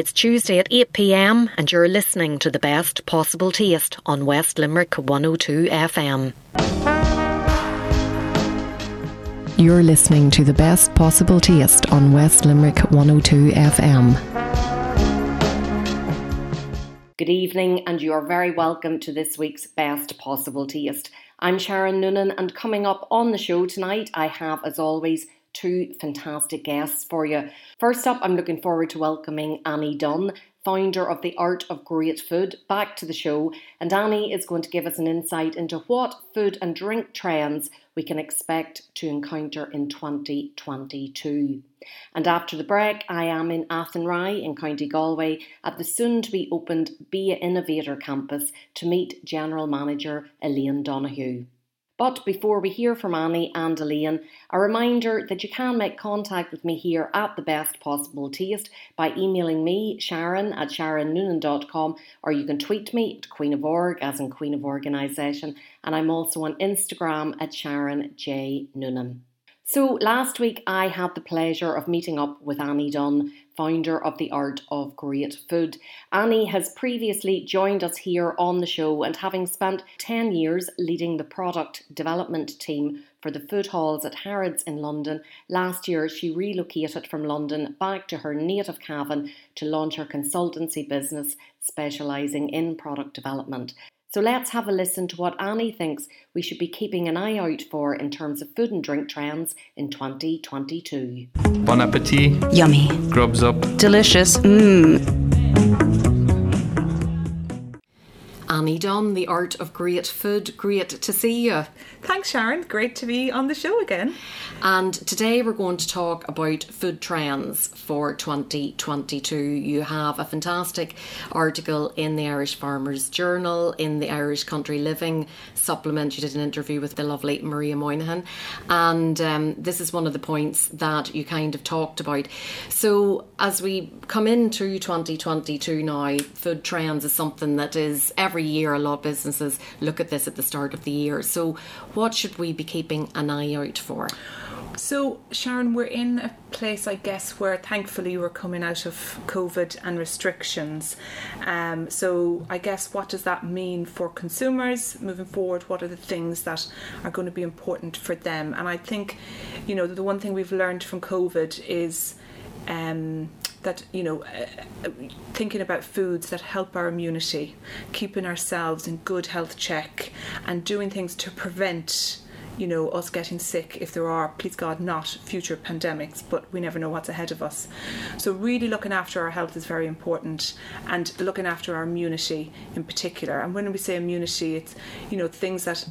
It's Tuesday at 8 pm, and you're listening to the best possible taste on West Limerick 102 FM. You're listening to the best possible taste on West Limerick 102 FM. Good evening, and you are very welcome to this week's Best Possible Taste. I'm Sharon Noonan, and coming up on the show tonight, I have, as always, two fantastic guests for you. First up, I'm looking forward to welcoming Annie Dunn, founder of The Art of Great Food, back to the show. And Annie is going to give us an insight into what food and drink trends we can expect to encounter in 2022. And after the break, I am in Athenry in County Galway at the soon to be opened Bia Innovator campus to meet General Manager Elaine Donoghue. But before we hear from Annie and Elaine, a reminder that you can make contact with me here at the best possible taste by emailing me, Sharon at sharonnoonan.com, or you can tweet me at Queen of Org, as in Queen of Organisation, and I'm also on Instagram at Sharon J. Noonan. So last week I had the pleasure of meeting up with Annie Dunn, founder of the Art of Great Food. Annie has previously joined us here on the show and having spent 10 years leading the product development team for the food halls at Harrods in London, last year she relocated from London back to her native Cavan to launch her consultancy business specialising in product development. So let's have a listen to what Annie thinks we should be keeping an eye out for in terms of food and drink trends in 2022. Bon appetit. Yummy. Grubs up. Delicious. Mmm. Annie Dunn, The Art of Great Food. Great to see you. Thanks, Sharon. Great to be on the show again. And today we're going to talk about food trends for 2022. You have a fantastic article in the Irish Farmers Journal, in the Irish Country Living supplement. You did an interview with the lovely Maria Moynihan. And um, this is one of the points that you kind of talked about. So, as we come into 2022 now, food trends is something that is every every year a lot of businesses look at this at the start of the year. So, what should we be keeping an eye out for? So, Sharon, we're in a place, I guess, where thankfully we're coming out of COVID and restrictions. Um, so, I guess, what does that mean for consumers moving forward? What are the things that are going to be important for them? And I think, you know, the one thing we've learned from COVID is. Um, that you know uh, uh, thinking about foods that help our immunity keeping ourselves in good health check and doing things to prevent you know us getting sick if there are please god not future pandemics but we never know what's ahead of us. So really looking after our health is very important and looking after our immunity in particular. And when we say immunity it's you know things that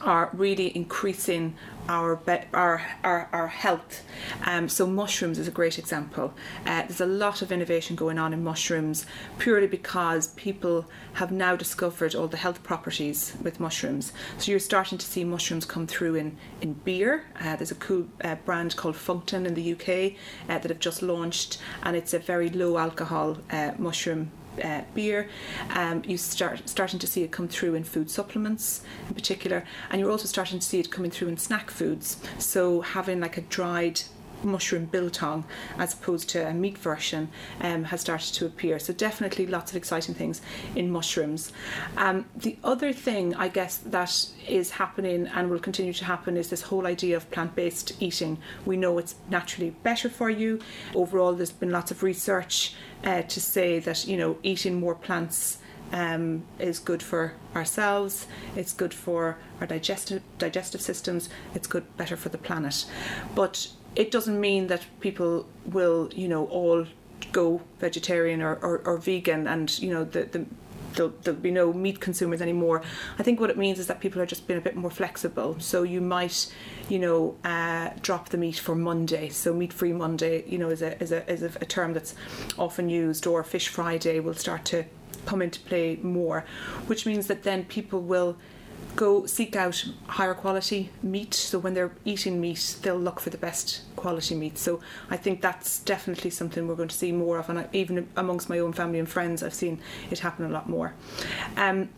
are really increasing our our our, our health. Um, so mushrooms is a great example. Uh, there's a lot of innovation going on in mushrooms purely because people have now discovered all the health properties with mushrooms. So you're starting to see mushrooms come through in in beer. Uh, there's a cool uh, brand called Fungtn in the UK uh, that have just launched, and it's a very low alcohol uh, mushroom uh, beer. Um, you start starting to see it come through in food supplements in particular, and you're also starting to see it coming through in snack foods. So having like a dried mushroom biltong as opposed to a meat version um, has started to appear. So definitely lots of exciting things in mushrooms. Um, the other thing I guess that is happening and will continue to happen is this whole idea of plant-based eating. We know it's naturally better for you. Overall, there's been lots of research uh, to say that you know eating more plants um, is good for ourselves, it's good for our digestive digestive systems, it's good better for the planet. But it doesn't mean that people will, you know, all go vegetarian or, or, or vegan and, you know, the, the There'll, there'll, be no meat consumers anymore. I think what it means is that people are just being a bit more flexible. So you might, you know, uh, drop the meat for Monday. So meat free Monday, you know, is a is a is a, a term that's often used. Or Fish Friday will start to come into play more, which means that then people will go seek out higher quality meat. So when they're eating meat, they'll look for the best quality meat. So I think that's definitely something we're going to see more of. And I, even amongst my own family and friends, I've seen it happen a lot more. Um,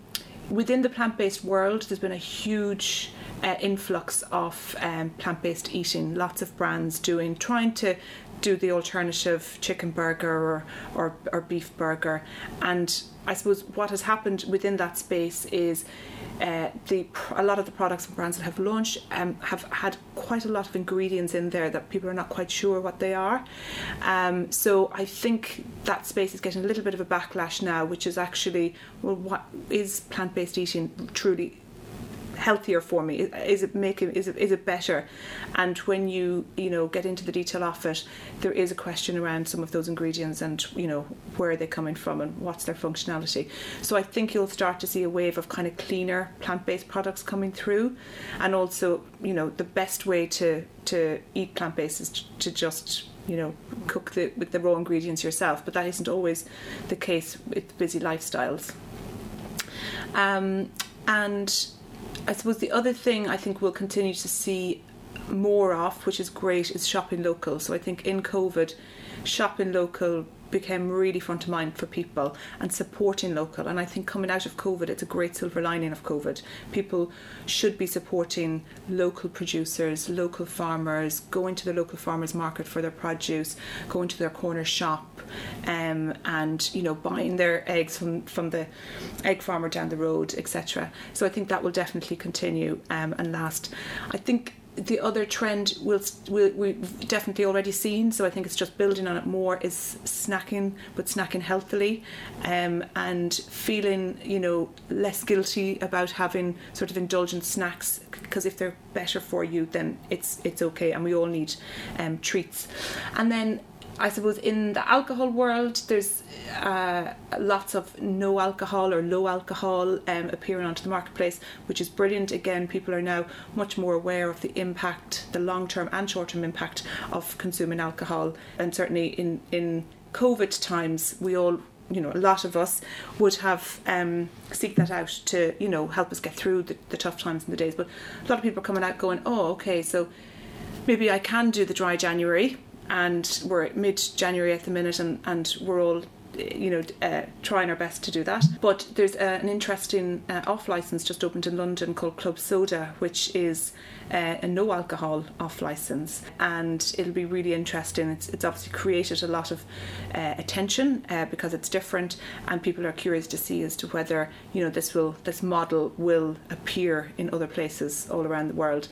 within the plant-based world, there's been a huge uh, influx of um, plant-based eating. Lots of brands doing, trying to do the alternative chicken burger or, or, or beef burger. And I suppose what has happened within that space is uh, the a lot of the products and brands that have launched um, have had quite a lot of ingredients in there that people are not quite sure what they are. Um, so I think that space is getting a little bit of a backlash now, which is actually well, what is plant-based eating truly healthier for me? Is it making is it is it better? And when you you know get into the detail of it, there is a question around some of those ingredients and you know where are they coming from and what's their functionality. So I think you'll start to see a wave of kind of cleaner plant-based products coming through, and also you know the best way to to eat plant-based is to just you know cook the with the raw ingredients yourself but that isn't always the case with busy lifestyles um, and I suppose the other thing I think we'll continue to see more of, which is great, is shopping local. So I think in COVID, shopping local became really front of mind for people and supporting local. And I think coming out of COVID, it's a great silver lining of COVID. People should be supporting local producers, local farmers, going to the local farmers market for their produce, going to their corner shop, um, and you know buying their eggs from from the egg farmer down the road, etc. So I think that will definitely continue um, and last. I think the other trend we'll, we'll, we've definitely already seen, so I think it's just building on it more, is snacking, but snacking healthily um, and feeling, you know, less guilty about having sort of indulgent snacks because if they're better for you, then it's it's okay, and we all need um, treats. And then I suppose in the alcohol world, there's uh, lots of no alcohol or low alcohol um, appearing onto the marketplace, which is brilliant. Again, people are now much more aware of the impact, the long term and short term impact of consuming alcohol. And certainly in, in COVID times, we all you know, a lot of us would have um, seek that out to, you know, help us get through the, the tough times and the days. But a lot of people are coming out going, oh, okay, so maybe I can do the dry January and we're mid January at the minute, and, and we're all you know, uh, trying our best to do that. But there's uh, an interesting uh, off license just opened in London called Club Soda, which is uh, a no alcohol off license, and it'll be really interesting. It's, it's obviously created a lot of uh, attention uh, because it's different, and people are curious to see as to whether you know this will this model will appear in other places all around the world.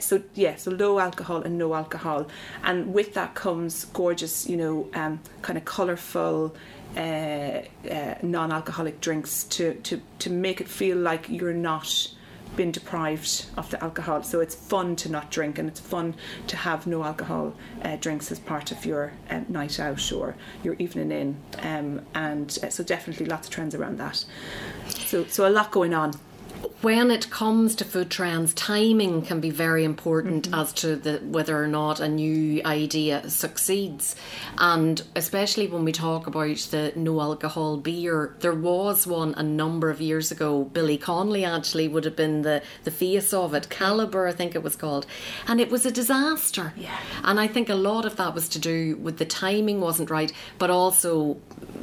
so yeah, so low alcohol and no alcohol, and with that comes gorgeous, you know, um, kind of colourful. Uh, uh, non-alcoholic drinks to, to, to make it feel like you're not been deprived of the alcohol. So it's fun to not drink and it's fun to have no alcohol uh, drinks as part of your uh, night out or your evening in. Um, and uh, so definitely lots of trends around that. So, so a lot going on when it comes to food trends, timing can be very important mm-hmm. as to the, whether or not a new idea succeeds. And especially when we talk about the no alcohol beer, there was one a number of years ago. Billy Connolly actually would have been the, the face of it, Kaliber, I think it was called. And it was a disaster. Yeah. And I think a lot of that was to do with the timing wasn't right, but also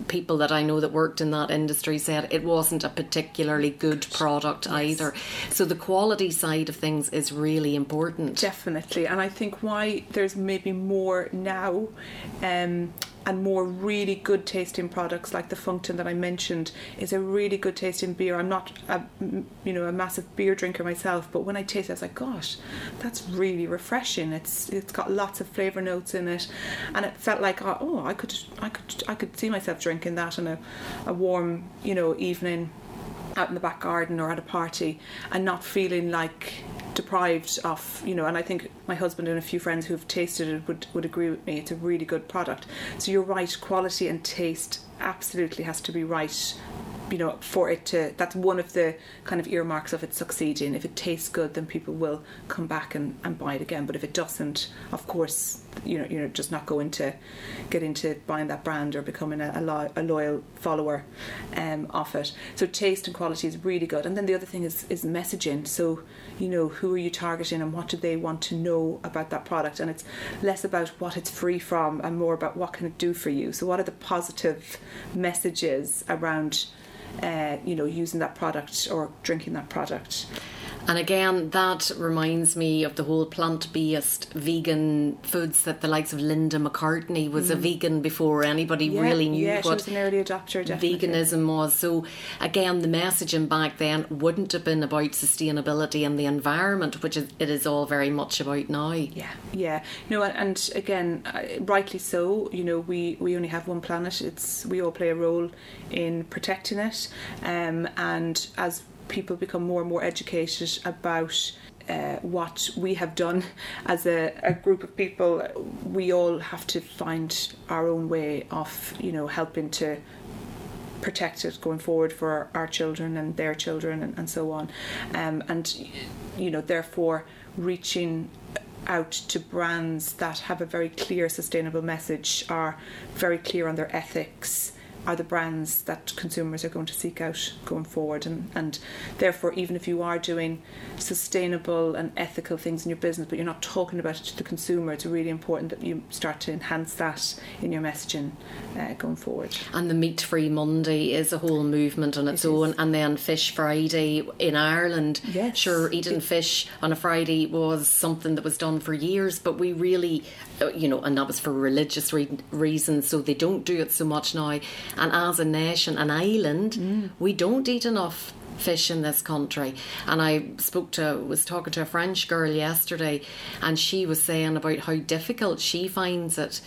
people that I know that worked in that industry said it wasn't a particularly good product yes. either. So the quality side of things is really important. Definitely, and I think why there's maybe more now. Um, and more really good tasting products like the Fungtn that I mentioned is a really good tasting beer. I'm not a you know a massive beer drinker myself, but when I taste it, I was like, gosh, that's really refreshing. It's it's got lots of flavour notes in it, and it felt like oh, I could I could I could see myself drinking that on a, a warm you know evening out in the back garden or at a party and not feeling like deprived of you know and I think my husband and a few friends who've tasted it would, would agree with me it's a really good product. So you're right quality and taste absolutely has to be right you know for it to that's one of the kind of earmarks of it succeeding. If it tastes good then people will come back and, and buy it again. But if it doesn't of course you know you know just not going to get into buying that brand or becoming a, a, lo- a loyal follower um, of it. So taste and quality is really good. And then the other thing is is messaging. So you know who are you targeting and what do they want to know about that product? And it's less about what it's free from and more about what can it do for you. So what are the positive messages around uh, you know using that product or drinking that product And again, that reminds me of the whole plant based vegan foods that the likes of Linda McCartney was mm. a vegan before anybody yeah, really knew yeah, what was an early adopter, veganism was. So, again, the messaging back then wouldn't have been about sustainability and the environment, which is, it is all very much about now. Yeah, yeah. No, and, and again, uh, rightly so. You know, we, we only have one planet. It's we all play a role in protecting it, um, and as people become more and more educated about uh, what we have done as a, a, group of people, we all have to find our own way of, you know, helping to protect it going forward for our children and their children and, and so on. Um, and, you know, therefore reaching out to brands that have a very clear sustainable message, are very clear on their ethics, are the brands that consumers are going to seek out going forward and, and therefore even if you are doing sustainable and ethical things in your business but you're not talking about it to the consumer it's really important that you start to enhance that in your messaging uh, going forward and the meat free Monday is a whole movement on its it own is. and then Fish Friday in Ireland yes. sure eating fish on a Friday was something that was done for years but we really uh, you know and that was for religious re- reasons so they don't do it so much now and as a nation, an island, mm. we don't eat enough fish in this country. And I spoke to, was talking to a French girl yesterday, and she was saying about how difficult she finds it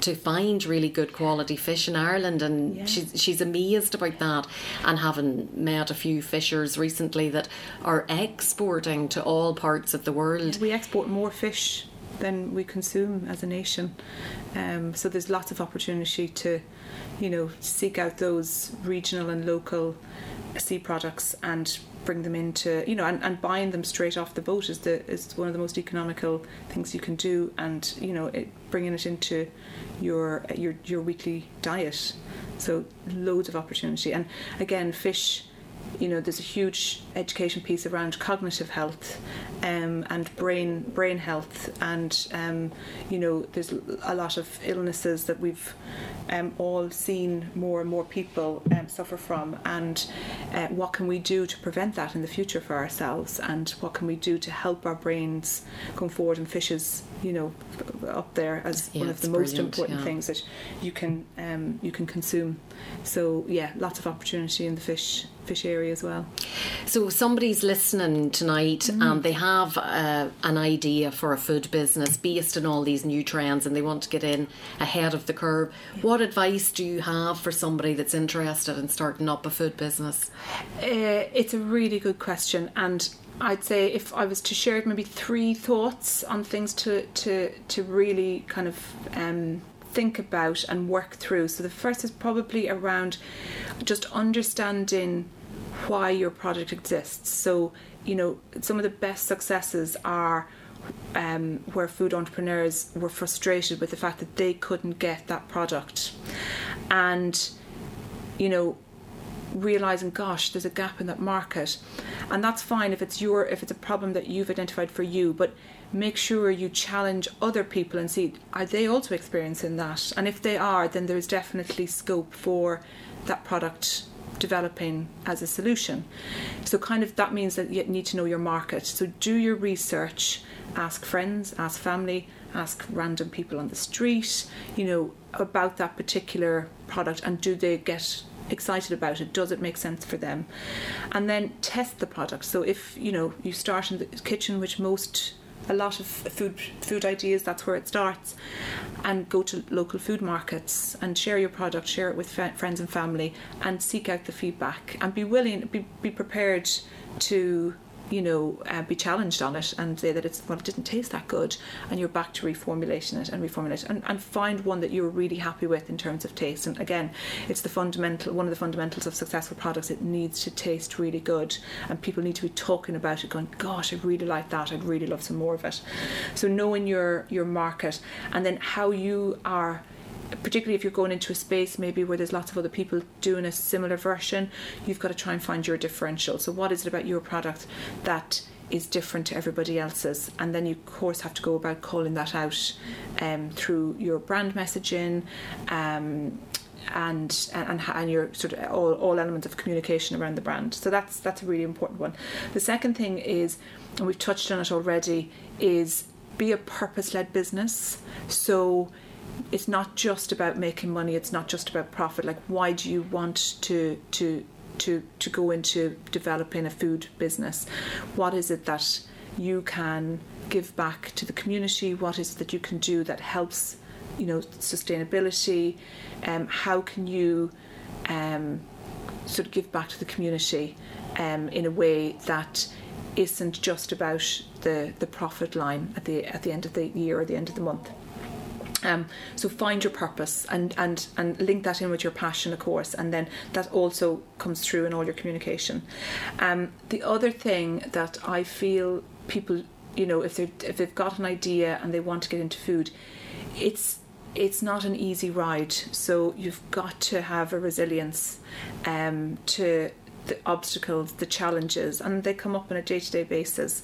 to find really good quality fish in Ireland. And yeah. she's, she's amazed about that. And having met a few fishers recently that are exporting to all parts of the world. We export more fish than we consume as a nation. Um, so there's lots of opportunity to you know, seek out those regional and local sea products and bring them into you know and, and buying them straight off the boat is the is one of the most economical things you can do. And you know it, bringing it into your your your weekly diet. So loads of opportunity. And again fish you know there's a huge education piece around cognitive health um, and brain brain health and um, you know there's a lot of illnesses that we've um, all seen more and more people um, suffer from and uh, what can we do to prevent that in the future for ourselves and what can we do to help our brains come forward and fishes you know up there as yeah, one of the most important yeah. things that you can um, you can consume so yeah lots of opportunity in the fish fish area as well so somebody's listening tonight mm. and they have uh, an idea for a food business based on all these new trends and they want to get in ahead of the curve what advice do you have for somebody that's interested in starting up a food business uh, it's a really good question and I'd say if I was to share maybe three thoughts on things to to to really kind of um, think about and work through. So the first is probably around just understanding why your product exists. So you know some of the best successes are um, where food entrepreneurs were frustrated with the fact that they couldn't get that product, and you know realizing gosh there's a gap in that market. And that's fine if it's your if it's a problem that you've identified for you but make sure you challenge other people and see are they also experiencing that? And if they are then there's definitely scope for that product developing as a solution. So kind of that means that you need to know your market. So do your research ask friends ask family ask random people on the street you know about that particular product and do they get excited about it? Does it make sense for them? And then test the product. So if you know you start in the kitchen which most a lot of food food ideas that's where it starts. And go to local food markets and share your product share it with friends and family and seek out the feedback. And be willing be, be prepared to you know, uh, be challenged on it and say that it's well, it didn't taste that good, and you're back to reformulating it and reformulate and, and find one that you're really happy with in terms of taste. And again, it's the fundamental one of the fundamentals of successful products. It needs to taste really good, and people need to be talking about it, going, "Gosh, I really like that. I'd really love some more of it." So knowing your your market and then how you are particularly if you're going into a space maybe where there's lots of other people doing a similar version, you've got to try and find your differential. So, what is it about your product that is different to everybody else's? And then you, of course, have to go about calling that out um, through your brand messaging. Um, and and and your sort of all, all elements of communication around the brand. So that's that's a really important one. The second thing is, and we've touched on it already, is be a purpose-led business. So it's not just about making money. It's not just about profit. Like, why do you want to to to to go into developing a food business? What is it that you can give back to the community? What is it that you can do that helps you know sustainability um, how can you um, sort of give back to the community um, in a way that isn't just about the the profit line at the at the end of the year or the end of the month um, so find your purpose and, and, and link that in with your passion, of course, and then that also comes through in all your communication. Um, the other thing that I feel people, you know, if they if they've got an idea and they want to get into food, it's it's not an easy ride. So you've got to have a resilience um, to the obstacles, the challenges, and they come up on a day to day basis,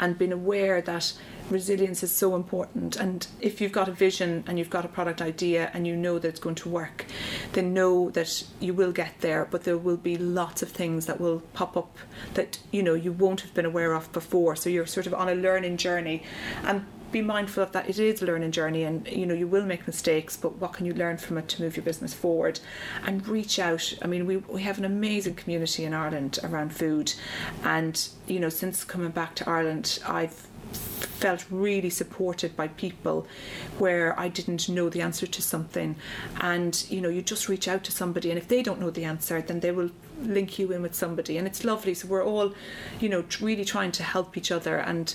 and being aware that resilience is so important. And if you've got a vision and you've got a product idea and you know that it's going to work, then know that you will get there, but there will be lots of things that will pop up that you know you won't have been aware of before. So you're sort of on a learning journey. And be mindful of that it is a learning journey and you know you will make mistakes but what can you learn from it to move your business forward and reach out i mean we, we have an amazing community in ireland around food and you know since coming back to ireland i've felt really supported by people where I didn't know the answer to something. And you know you just reach out to somebody and if they don't know the answer then they will link you in with somebody. And it's lovely. So we're all you know really trying to help each other. And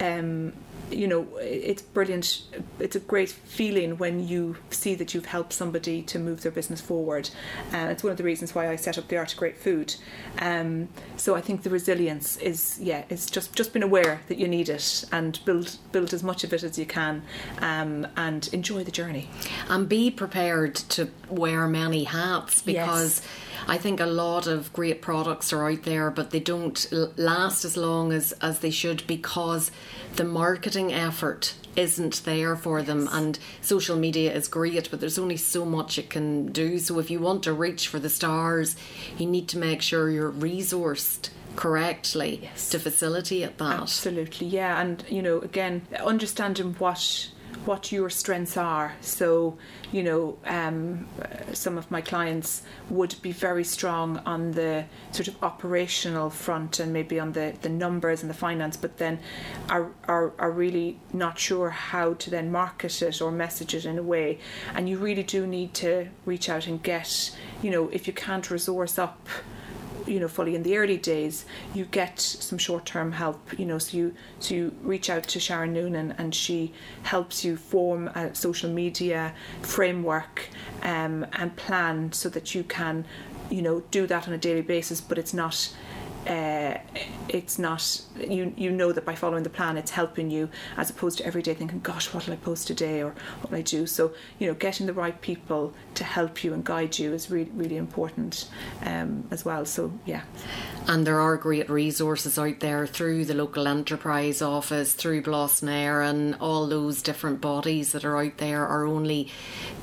um you know, it's brilliant. It's a great feeling when you see that you've helped somebody to move their business forward. And uh, it's one of the reasons why I set up the Art of Great Food. Um, so I think the resilience is, yeah, it's just just been aware that you need it and build build as much of it as you can, um, and enjoy the journey. And be prepared to wear many hats because. Yes I think a lot of great products are out there, but they don't last as long as, as they should because the marketing effort isn't there for them yes. and social media is great but there's only so much it can do so if you want to reach for the stars you need to make sure you're resourced correctly yes. to facilitate that absolutely yeah and you know again understanding what what your strengths are. So, you know, um, some of my clients would be very strong on the sort of operational front and maybe on the, the numbers and the finance, but then are, are, are really not sure how to then market it or message it in a way. And you really do need to reach out and get, you know, if you can't resource up you know fully in the early days you get some short-term help you know so you so you reach out to Sharon Noonan and she helps you form a social media framework um, and plan so that you can you know do that on a daily basis but it's not uh, it's not you you know that by following the plan it's helping you as opposed to every day thinking gosh what will I post today or what will I do? So you know getting the right people to help you and guide you is really really important um, as well. So yeah. And there are great resources out there through the local enterprise office through Bláthnair and all those different bodies that are out there are only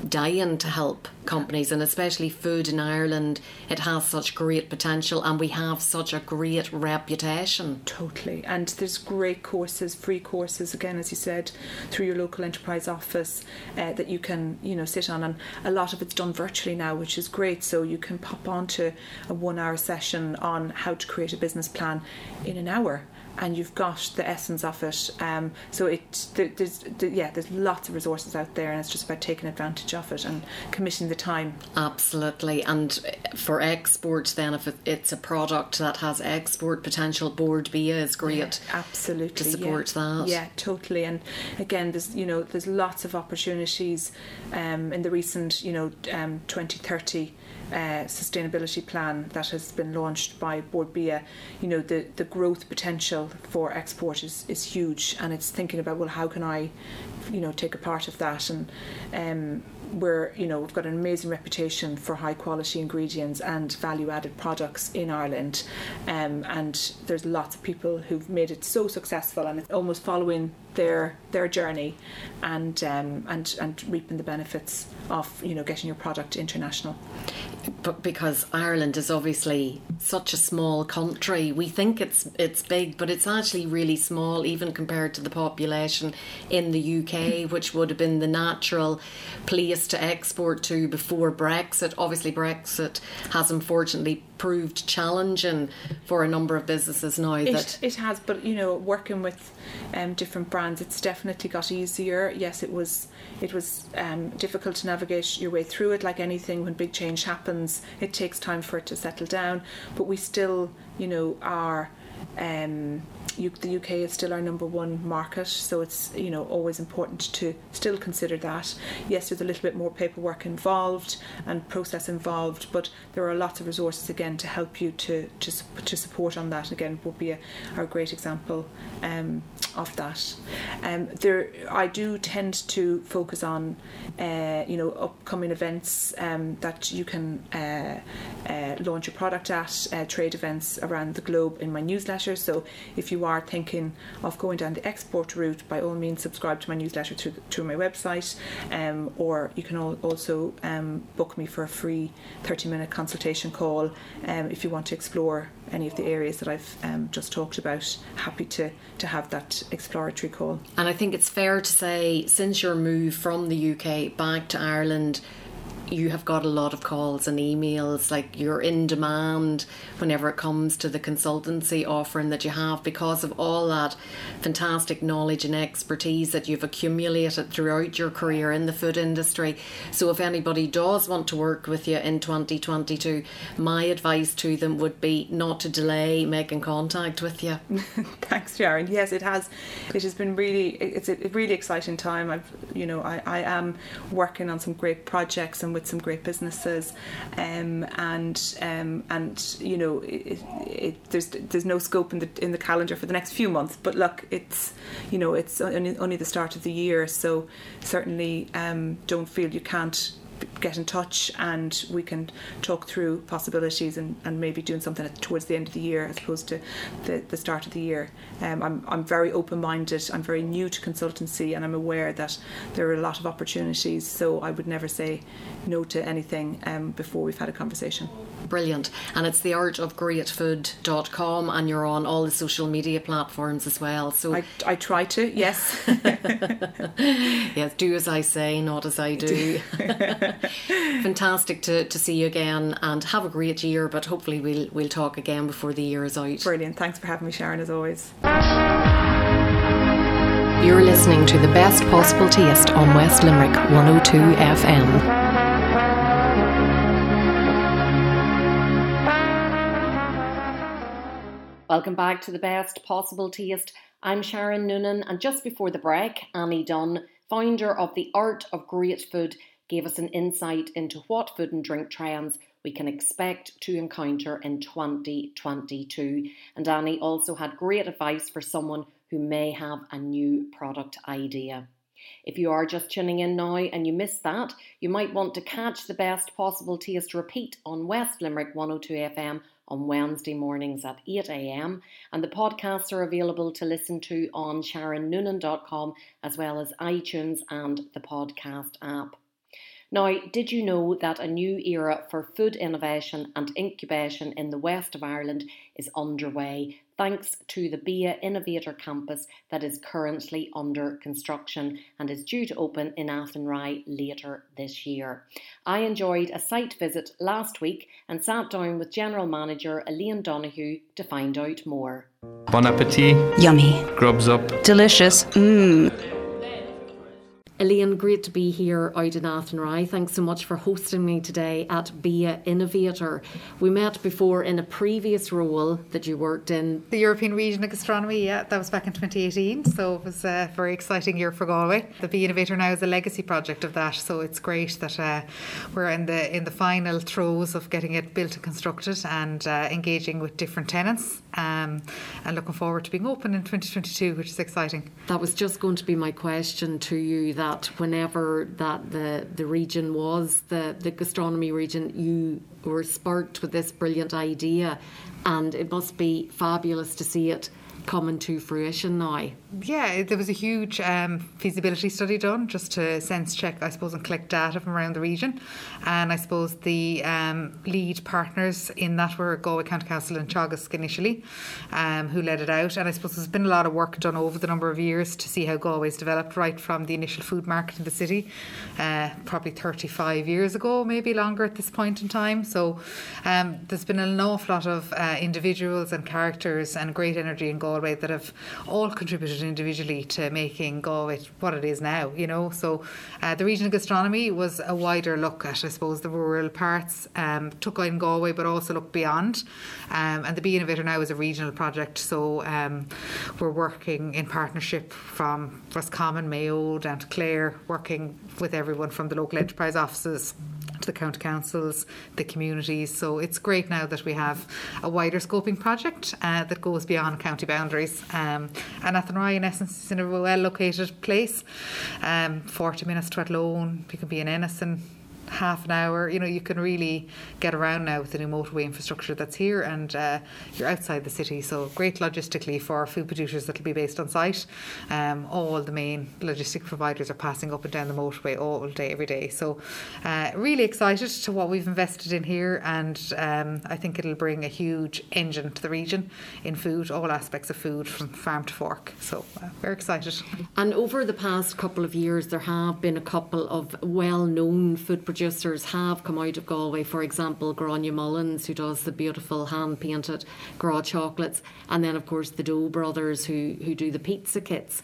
dying to help companies and especially food in Ireland it has such great potential and we have such a great reputation. Totally. And there's great courses free courses again as you said through your local enterprise office uh, that you can you know sit on. And a lot of it's done virtually now which is great. So you can pop on to a one hour session on how to create a business plan in an hour and you've got the essence of it. Um, so it there's yeah there's lots of resources out there, and it's just about taking advantage of it and committing the time. Absolutely, and for export, then if it's a product that has export potential, Bord Bia is great. Yeah, absolutely, to support yeah. that. Yeah, totally. And again, there's you know there's lots of opportunities um, in the recent you know um, 2030 uh, sustainability plan that has been launched by Bord Bia, you know, the, the growth potential for export is, is huge, and it's thinking about well, how can I, you know, take a part of that, and um, we're you know we've got an amazing reputation for high quality ingredients and value added products in Ireland, um, and there's lots of people who've made it so successful, and it's almost following their their journey, and um, and and reaping the benefits of you know getting your product international. But because Ireland is obviously such a small country, we think it's it's big, but it's actually really small, even compared to the population in the UK, which would have been the natural place to export to before Brexit. Obviously, Brexit has unfortunately proved challenging for a number of businesses now. It, that it has, but you know, working with um, different brands, it's definitely got easier. Yes, it was it was um, difficult to navigate your way through it. Like anything, when big change happens, it takes time for it to settle down. But we still, you know, are. Um, the UK is still our number one market, so it's you know always important to still consider that. Yes, there's a little bit more paperwork involved and process involved, but there are lots of resources again to help you to to, to support on that. Again, would be a, a great example um, of that. Um, there, I do tend to focus on uh, you know upcoming events um, that you can uh, uh, launch your product at, uh, trade events around the globe in my newsletter. So if you are thinking of going down the export route, by all means subscribe to my newsletter through, through my website, um, or you can also um, book me for a free 30 minute consultation call um, if you want to explore any of the areas that I've um, just talked about. Happy to, to have that exploratory call. And I think it's fair to say, since your move from the UK back to Ireland, you have got a lot of calls and emails like you're in demand whenever it comes to the consultancy offering that you have because of all that fantastic knowledge and expertise that you've accumulated throughout your career in the food industry. So if anybody does want to work with you in 2022 my advice to them would be not to delay making contact with you. Thanks Sharon. Yes it has. It has been really it's a really exciting time. I've you know I, I am working on some great projects and with some great businesses, um, and um, and you know it, it, there's there's no scope in the in the calendar for the next few months. But look, it's you know it's only, only the start of the year, so certainly um, don't feel you can't get in touch and we can talk through possibilities and, and maybe doing something towards the end of the year as opposed to the, the start of the year. Um, I'm, I'm very open minded, I'm very new to consultancy, and I'm aware that there are a lot of opportunities, so I would never say no to anything um, before we've had a conversation. Brilliant. And it's the artofgreatfood.com, and you're on all the social media platforms as well. So I, I try to, yes. yes, do as I say, not as I do. Fantastic to, to see you again and have a great year, but hopefully we'll we'll talk again before the year is out. Brilliant. Thanks for having me, Sharon, as always. You're listening to the best possible taste on West Limerick 102 FM. Welcome back to the best possible taste. I'm Sharon Noonan, and just before the break, Annie Dunn, founder of the Art of Great Food, gave us an insight into what food and drink trends we can expect to encounter in 2022. And Annie also had great advice for someone who may have a new product idea. If you are just tuning in now and you missed that, you might want to catch the best possible taste repeat on West Limerick 102 FM on Wednesday mornings at 8am, and the podcasts are available to listen to on sharonnoonan.com as well as iTunes and the podcast app. Now, did you know that a new era for food innovation and incubation in the west of Ireland is underway thanks to the BIA Innovator Campus that is currently under construction and is due to open in Athenry later this year? I enjoyed a site visit last week and sat down with General Manager Elaine Donoghue to find out more. Bon appetit. Yummy. Grubs up. Delicious. Mmm. Elaine, great to be here out in Athenry. Thanks so much for hosting me today at Bia Innovator. We met before in a previous role that you worked in. The European Region of Gastronomy, yeah, that was back in 2018. So it was a very exciting year for Galway. The Bia Innovator now is a legacy project of that. So it's great that uh, we're in the in the final throes of getting it built and constructed and uh, engaging with different tenants um, and looking forward to being open in 2022, which is exciting. That was just going to be my question to you that whenever that the the region was the the gastronomy region, you were sparked with this brilliant idea, and it must be fabulous to see it coming to fruition now. Yeah, there was a huge um, feasibility study done just to sense check, I suppose, and collect data from around the region. And I suppose the um, lead partners in that were Galway County Council and Teagasc initially, um, who led it out. And I suppose there's been a lot of work done over the number of years to see how Galway's developed right from the initial food market in the city, uh, probably 35 years ago, maybe longer at this point in time. So um, there's been an awful lot of uh, individuals and characters and great energy in Galway that have all contributed individually to making Galway what it is now, you know. So uh, the regional gastronomy was a wider look at, I suppose, the rural parts, um, took in Galway, but also looked beyond. Um, and the Bia Innovator now is a regional project, so um, we're working in partnership from Roscommon, Mayo down to Clare, working with everyone from the local enterprise offices the county councils, the communities. So it's great now that we have a wider scoping project uh, that goes beyond county boundaries. Um, and Athenry, in essence, is in a well located place. Um, 40 minutes to Athlone, you can be in Enniston, half an hour. You know, you can really get around now with the new motorway infrastructure that's here, and uh, you're outside the city. So great logistically for food producers that'll be based on site. Um, all the main logistic providers are passing up and down the motorway all day, every day. So uh, really excited to what we've invested in here, and um, I think it'll bring a huge engine to the region in food, all aspects of food from farm to fork. So uh, we're excited. And over the past couple of years, there have been a couple of well-known food producers producers have come out of Galway. For example, Gráinne Mullins, who does the beautiful hand painted Gra chocolates, and then of course the Dough brothers, who who do the pizza kits.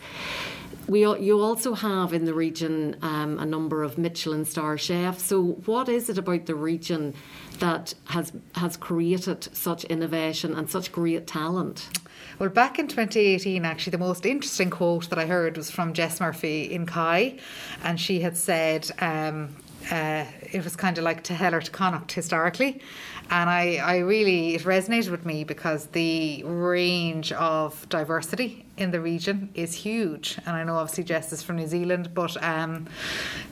We, you also have in the region um, a number of Michelin star chefs. So, what is it about the region that has has created such innovation and such great talent? Well, back in 2018, actually, the most interesting quote that I heard was from Jess Murphy in Kai, and she had said, um, uh, it was kind of like to hell or to Connacht historically. And I, I really, it resonated with me because the range of diversity in the region is huge. And I know obviously Jess is from New Zealand, but um,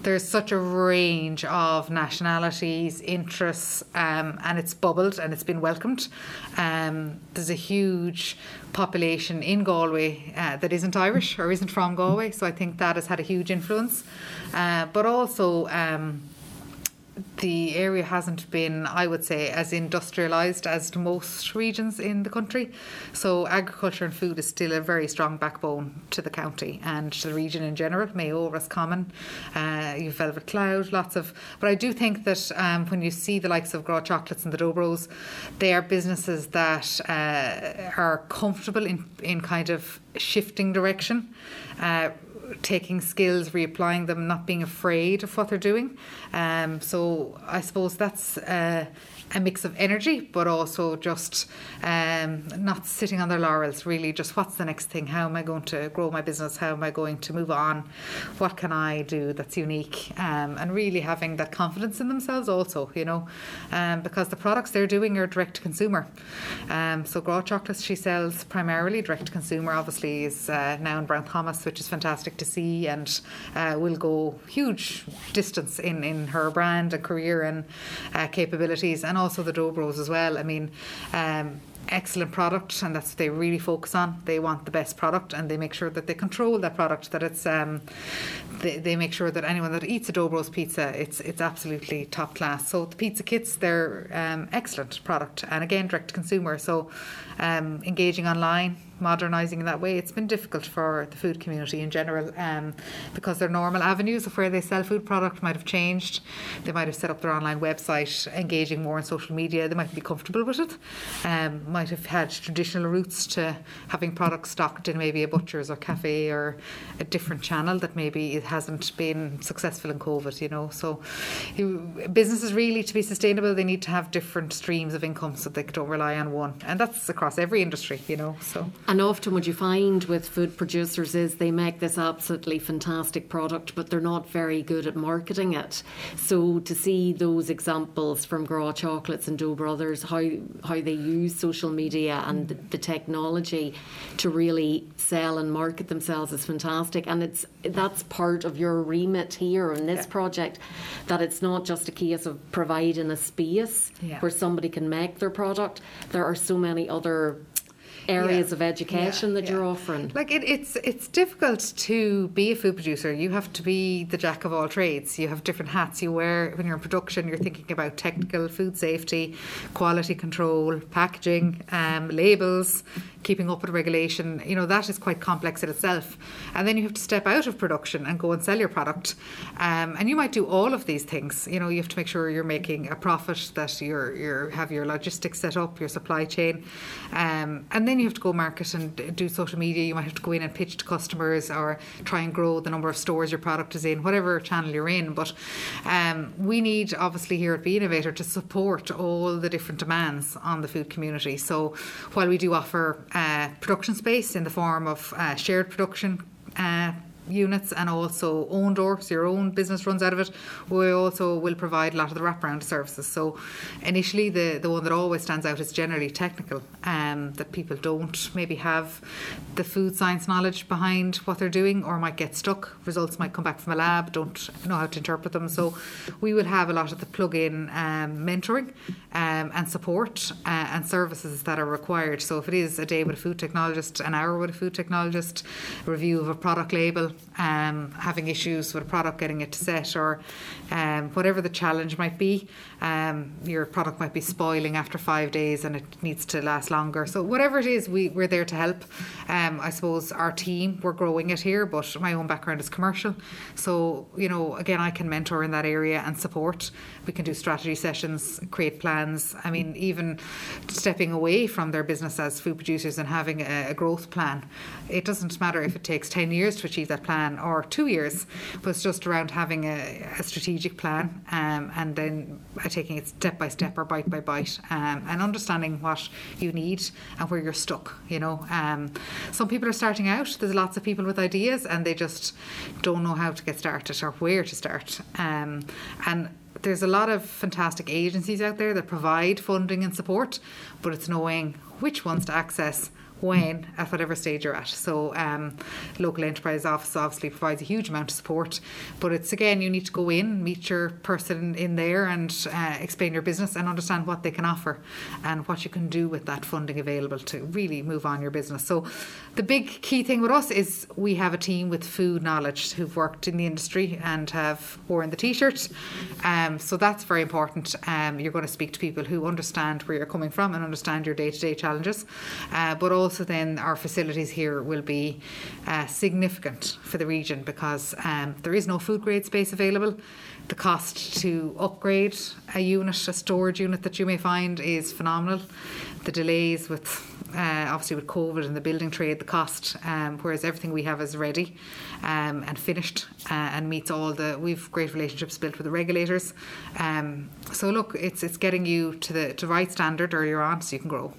there's such a range of nationalities, interests, um, and it's bubbled and it's been welcomed. Um, there's a huge population in Galway uh, that isn't Irish or isn't from Galway, so I think that has had a huge influence. Uh, but also, um, the area hasn't been, I would say, as industrialised as most regions in the country. So agriculture and food is still a very strong backbone to the county and to the region in general. Mayo, Roscommon, uh, you've Velvet Cloud, lots of. But I do think that um, when you see the likes of Gra Chocolates and the Dough Bros, they are businesses that uh, are comfortable in, in kind of shifting direction. Uh, taking skills, reapplying them, not being afraid of what they're doing. Um, so I suppose that's uh, a mix of energy, but also just um, not sitting on their laurels, really just what's the next thing? How am I going to grow my business? How am I going to move on? What can I do that's unique? Um, and really having that confidence in themselves also, you know, um, because the products they're doing are direct to consumer. Um, so Gra Chocolates she sells primarily direct to consumer, obviously, is uh, now in Brown Thomas, which is fantastic to see and uh, will go huge distance in, in her brand and career and uh, capabilities. And also the Dough Bros as well. I mean, um, excellent product and that's what they really focus on. They want the best product and they make sure that they control that product that it's um, they, they make sure that anyone that eats a Dough Bros pizza it's it's absolutely top class. So the pizza kits they're um, excellent product and again direct to consumer. So um, engaging online modernising in that way. It's been difficult for the food community in general um, because their normal avenues of where they sell food product might have changed. They might have set up their online website, engaging more on social media. They might be comfortable with it. Um, might have had traditional routes to having products stocked in maybe a butcher's or cafe or a different channel that maybe it hasn't been successful in COVID. You know, so you, businesses really to be sustainable, they need to have different streams of income so they don't rely on one, and that's across every industry. You know, so. And often, what you find with food producers is they make this absolutely fantastic product, but they're not very good at marketing it. So, to see those examples from Gra Chocolates and Dough Brothers, how, how they use social media and the, the technology to really sell and market themselves is fantastic. And it's that's part of your remit here in this yeah. project, that it's not just a case of providing a space yeah. where somebody can make their product. There are so many other areas yeah. of education yeah, that you're offering. Like it, it's it's difficult to be a food producer. You have to be the jack of all trades. You have different hats you wear when you're in production. You're thinking about technical, food safety, quality control, packaging, um, labels keeping up with regulation, you know, that is quite complex in itself. And then you have to step out of production and go and sell your product. Um, and you might do all of these things. You know, you have to make sure you're making a profit, that you're, you're have your logistics set up, your supply chain. Um, and then you have to go market and do social media. You might have to go in and pitch to customers or try and grow the number of stores your product is in, whatever channel you're in. But um, we need, obviously, here at Bia Innovator to support all the different demands on the food community. So while we do offer production space in the form of uh, shared production uh, units and also own doors, your own business runs out of it. We also will provide a lot of the wraparound services. So initially the, the one that always stands out is generally technical, um, that people don't maybe have the food science knowledge behind what they're doing or might get stuck. Results might come back from a lab, don't know how to interpret them. So we will have a lot of the plug-in um, mentoring um, and support uh, and services that are required. So if it is a day with a food technologist, an hour with a food technologist, review of a product label, um, having issues with a product getting it to set or um, whatever the challenge might be. Um, your product might be spoiling after five days and it needs to last longer. So whatever it is, we, we're there to help. Um, I suppose our team, we're growing it here, but my own background is commercial. So, you know, again, I can mentor in that area and support. We can do strategy sessions, create plans. I mean, even stepping away from their business as food producers and having a, a growth plan. It doesn't matter if it takes 10 years to achieve that plan or two years, it's just around having a, a strategic plan um, and then taking it step by step or bite by bite um, and understanding what you need and where you're stuck. You know, um, some people are starting out. There's lots of people with ideas and they just don't know how to get started or where to start. Um, and there's a lot of fantastic agencies out there that provide funding and support, but it's knowing which ones to access when at whatever stage you're at. So, um, local enterprise office obviously provides a huge amount of support, but it's again you need to go in, meet your person in there, and uh, explain your business and understand what they can offer and what you can do with that funding available to really move on your business. So, the big key thing with us is we have a team with food knowledge who've worked in the industry and have worn the t-shirt. Um, so that's very important. Um, you're going to speak to people who understand where you're coming from and understand your day-to-day challenges, uh, but also also then our facilities here will be uh, significant for the region because um, there is no food grade space available. The cost to upgrade a unit, a storage unit that you may find, is phenomenal. The delays with uh, obviously with COVID and the building trade, the cost, um, whereas everything we have is ready um, and finished uh, and meets all the. We've great relationships built with the regulators. Um, so look, it's it's getting you to the to right standard earlier on, so you can grow.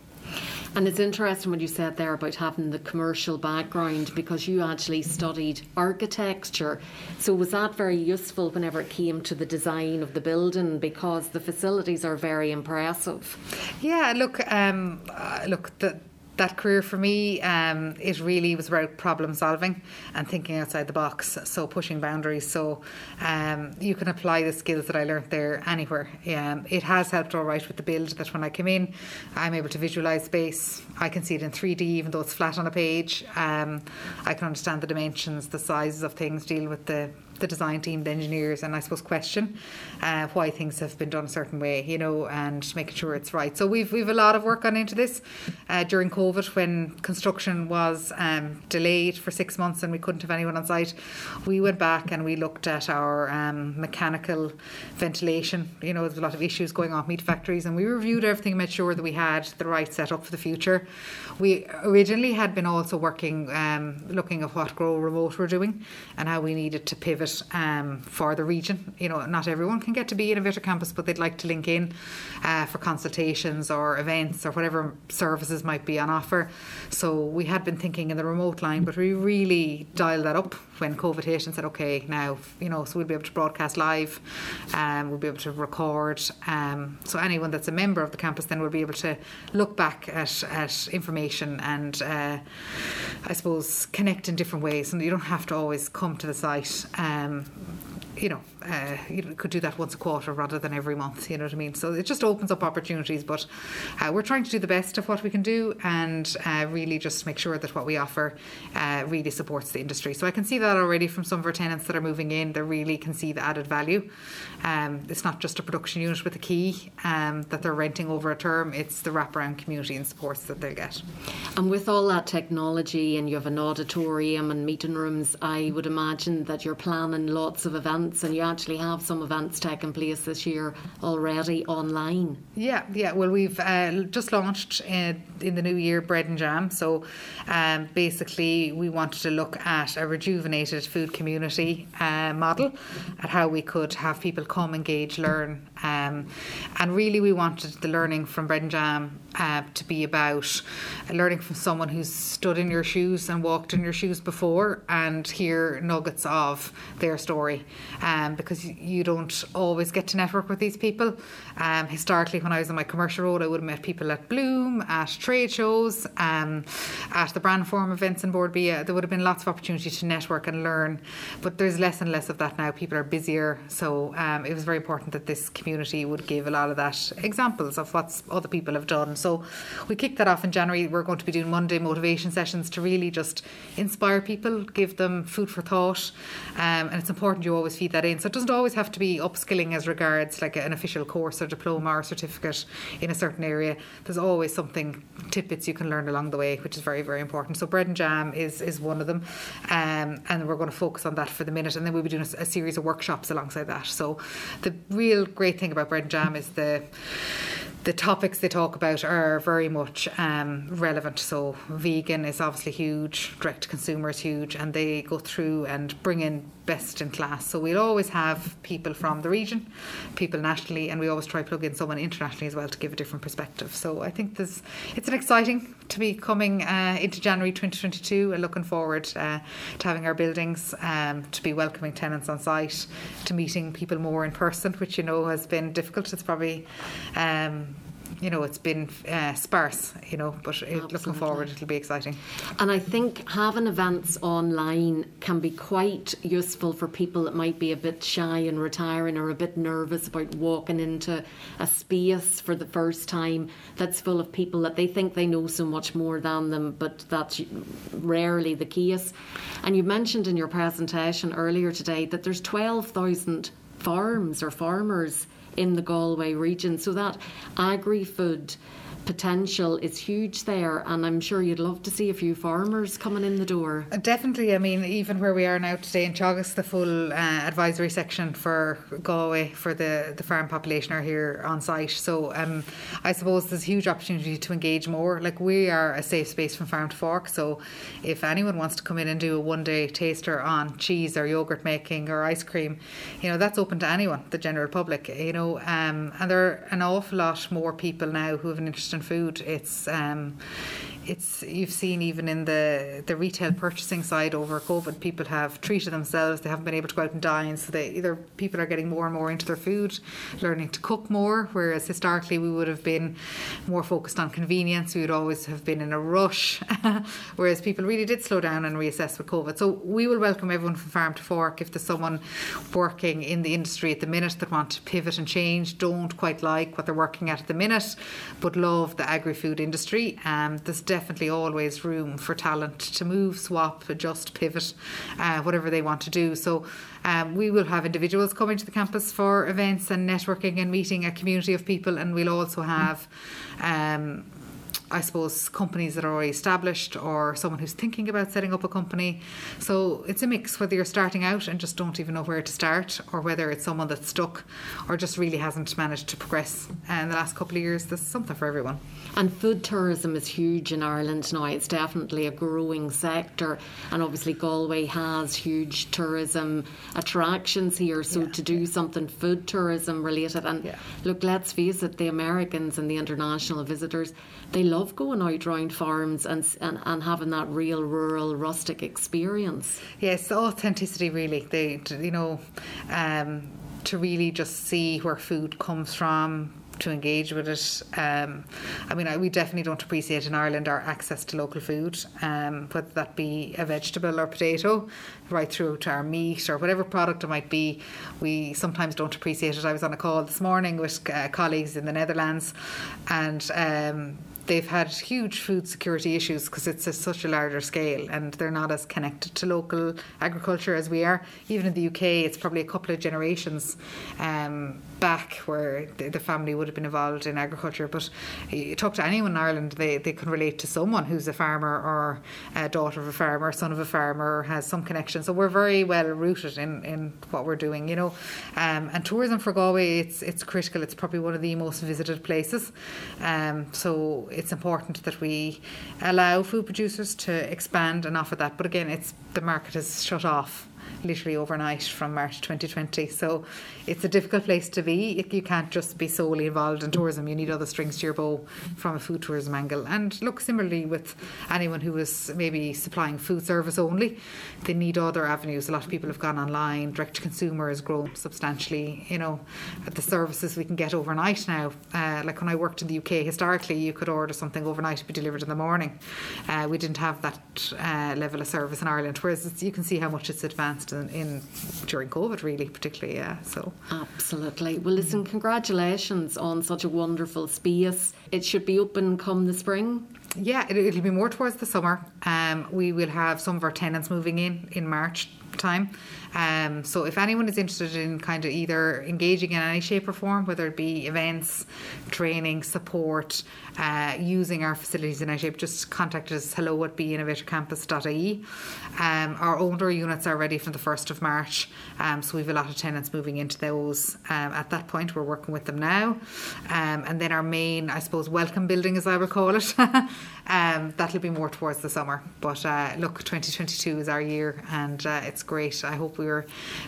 And it's interesting what you said there about having the commercial background because you actually studied architecture. So was that very useful whenever it came to the design of the building because the facilities are very impressive? Yeah, look, um, uh, look, the, that career for me, um, it really was about problem solving and thinking outside the box. So pushing boundaries. So um, you can apply the skills that I learned there anywhere. Um, it has helped all right with the build. That when I came in, I'm able to visualize space. I can see it in 3D, even though it's flat on a page. Um, I can understand the dimensions, the sizes of things, deal with the the design team, the engineers, and I suppose question uh, why things have been done a certain way, you know, and making sure it's right. So we've we've a lot of work gone into this uh, during COVID when construction was um, delayed for six months and we couldn't have anyone on site. We went back and we looked at our um, mechanical ventilation. You know, there's a lot of issues going on meat factories, and we reviewed everything, and made sure that we had the right setup for the future. We originally had been also working, um, looking at what Grow Remote were doing and how we needed to pivot um, for the region. You know, not everyone can get to be in a Vita campus, but they'd like to link in uh, for consultations or events or whatever services might be on offer. So we had been thinking in the remote line, but we really dialed that up when COVID hit and said, okay, now, you know, so we'll be able to broadcast live, um, we'll be able to record. Um, so anyone that's a member of the campus then will be able to look back at, at information and uh, I suppose connect in different ways. And you don't have to always come to the site. Um, you know, uh, you could do that once a quarter rather than every month. You know what I mean? So it just opens up opportunities. But uh, we're trying to do the best of what we can do and uh, really just make sure that what we offer uh, really supports the industry. So I can see that already from some of our tenants that are moving in. They really can see the added value. Um, it's not just a production unit with a key um, that they're renting over a term. It's the wraparound community and supports that they get. And with all that technology, and you have an auditorium and meeting rooms, I would imagine that you're planning lots of events, and you actually have some events taking place this year already online. Yeah, yeah. Well, we've uh, just launched in, in, the new year Bread and Jam. So um, basically, we wanted to look at a rejuvenated food community uh, model, at how we could have people come, engage, learn. Um, and really, we wanted the learning from Bread and Jam uh, to be about learning from someone who's stood in your shoes and walked in your shoes before and hear nuggets of their story um, because you don't always get to network with these people. Um, historically, when I was in my commercial role, I would have met people at Bloom, at trade shows, um, at the brand forum events in Bord Bia. There would have been lots of opportunity to network and learn, but there's less and less of that now. People are busier, so um, it was very important that this community would give a lot of that examples of what other people have done. So we kicked that off in January. We're going to be doing Monday motivation sessions to really just inspire people, give them food for thought, um, and it's important you always feed that in. So it doesn't always have to be upskilling as regards like an official course or diploma or certificate in a certain area. There's always something tidbits you can learn along the way, which is very very important. So bread and jam is is one of them, um, and we're going to focus on that for the minute, and then we'll be doing a, a series of workshops alongside that. So the real great thing about bread and jam is the the topics they talk about are very much um, relevant. So, vegan is obviously huge, direct to consumer is huge, and they go through and bring in best in class. So, we'll always have people from the region, people nationally, and we always try to plug in someone internationally as well to give a different perspective. So, I think there's, it's an exciting to be coming uh, into January 2022 and looking forward uh, to having our buildings, um, to be welcoming tenants on site, to meeting people more in person, which you know has been difficult. It's probably um, you know, it's been uh, sparse, you know, but it, looking forward, it'll be exciting. And I think having events online can be quite useful for people that might be a bit shy and retiring or a bit nervous about walking into a space for the first time that's full of people that they think they know so much more than them, but that's rarely the case. And you mentioned in your presentation earlier today that there's 12,000 farms or farmers in the Galway region. So that agri food potential is huge there, and I'm sure you'd love to see a few farmers coming in the door. Uh, definitely. I mean, even where we are now today in Teagasc, the full uh, advisory section for Galway for the, the farm population are here on site. So um, I suppose there's huge opportunity to engage more. Like we are a safe space from farm to fork. So if anyone wants to come in and do a one day taster on cheese or yogurt making or ice cream, you know that's open to anyone, the general public. You know, um, and there are an awful lot more people now who have an interest in food. It's um, it's you've seen even in the the retail purchasing side over COVID, people have treated themselves. They haven't been able to go out and dine, so they either people are getting more and more into their food, learning to cook more. Whereas historically we would have been more focused on convenience. We would always have been in a rush. whereas people really did slow down and reassess with COVID. So we will welcome everyone from farm to fork. If there's someone working in the industry at the minute that want to pivot and change, don't quite like what they're working at at the minute, but love the agri food industry. Um, there's definitely definitely always room for talent to move, swap, adjust, pivot, uh, whatever they want to do. So um, we will have individuals coming to the campus for events and networking and meeting a community of people, and we'll also have. Um, I suppose companies that are already established or someone who's thinking about setting up a company. So it's a mix whether you're starting out and just don't even know where to start or whether it's someone that's stuck or just really hasn't managed to progress uh, in the last couple of years. There's something for everyone. And food tourism is huge in Ireland now. It's definitely a growing sector. And obviously, Galway has huge tourism attractions here. So, yeah. to do something food tourism related, and yeah. look, let's face it, the Americans and the international visitors, they love going out round farms and, and, and having that real rural rustic experience. Yes, authenticity really. They, you know, um, to really just see where food comes from, to engage with it. Um, I mean, I, we definitely don't appreciate in Ireland our access to local food, um, whether that be a vegetable or potato, right through to our meat or whatever product it might be. We sometimes don't appreciate it. I was on a call this morning with uh, colleagues in the Netherlands, and um, they've had huge food security issues because it's a, such a larger scale and they're not as connected to local agriculture as we are. Even in the UK, it's probably a couple of generations um, back where the, the, family would have been involved in agriculture. But you talk to anyone in Ireland, they, they can relate to someone who's a farmer or a daughter of a farmer, son of a farmer, has some connection. So we're very well rooted in, in what we're doing, you know. Um, and tourism for Galway, it's it's critical. It's probably one of the most visited places. Um, so it's important that we allow food producers to expand and offer that. But again, it's the market is shut off literally overnight from March 2020. So it's a difficult place to be. You can't just be solely involved in tourism. You need other strings to your bow from a food tourism angle. And look, similarly with anyone who is maybe supplying food service only, they need other avenues. A lot of people have gone online. Direct to consumer has grown substantially. You know, the services we can get overnight now. Uh, like when I worked in the UK, historically you could order something overnight to be delivered in the morning. Uh, we didn't have that uh, level of service in Ireland. Whereas you can see how much it's advanced in, in during COVID, really, particularly. Yeah. So absolutely. Well, listen, congratulations on such a wonderful space. It should be open come the spring. Yeah, it, will be more towards the summer. Um, we will have some of our tenants moving in in March time. Um, so if anyone is interested in kind of either engaging in any shape or form, whether it be events, training, support, uh, using our facilities in any shape, just contact us hello at biainnovatorcampus.ie. Um, our older units are ready from the 1st of March, um, so we have a lot of tenants moving into those um, at that point. We're working with them now. Um, and then our main, I suppose, welcome building, as I would call it, um, that'll be more towards the summer. But uh, look, 2022 is our year and uh, it's great. I hope we were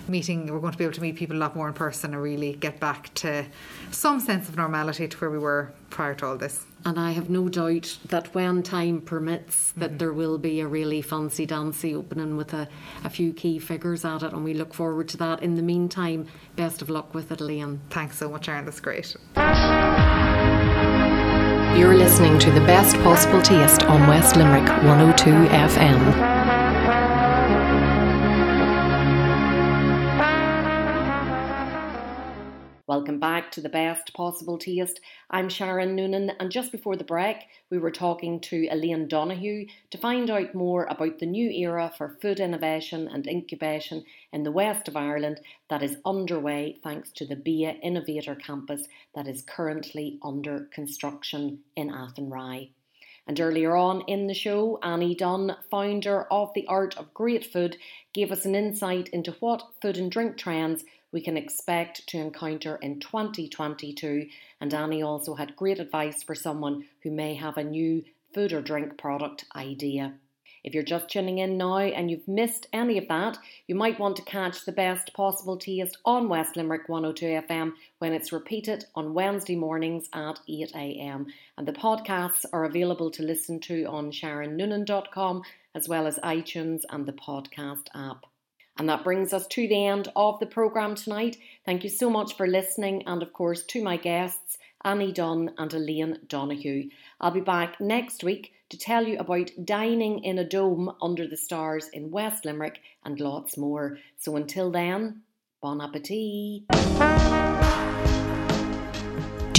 meeting, we're going to be able to meet people a lot more in person and really get back to some sense of normality to where we were prior to all this. And I have no doubt that when time permits, that mm-hmm. there will be a really fancy dancy opening with a, a few key figures at it, and we look forward to that. In the meantime, best of luck with it, Elaine. Thanks so much, Sharon. That's great. You're listening to the best possible taste on West Limerick 102 FM. Welcome back to the best possible taste. I'm Sharon Noonan, and just before the break, we were talking to Elaine Donoghue to find out more about the new era for food innovation and incubation in the west of Ireland that is underway thanks to the BIA Innovator Campus that is currently under construction in Athenry. And earlier on in the show, Annie Dunn, founder of The Art of Great Food, gave us an insight into what food and drink trends we can expect to encounter in 2022. And Annie also had great advice for someone who may have a new food or drink product idea. If you're just tuning in now and you've missed any of that, you might want to catch the best possible taste on West Limerick 102 FM when it's repeated on Wednesday mornings at 8am. And the podcasts are available to listen to on sharonnoonan.com as well as iTunes and the podcast app. And that brings us to the end of the programme tonight. Thank you so much for listening, and of course to my guests, Annie Dunn and Elaine Donoghue. I'll be back next week to tell you about dining in a dome under the stars in West Limerick and lots more. So until then, bon appetit.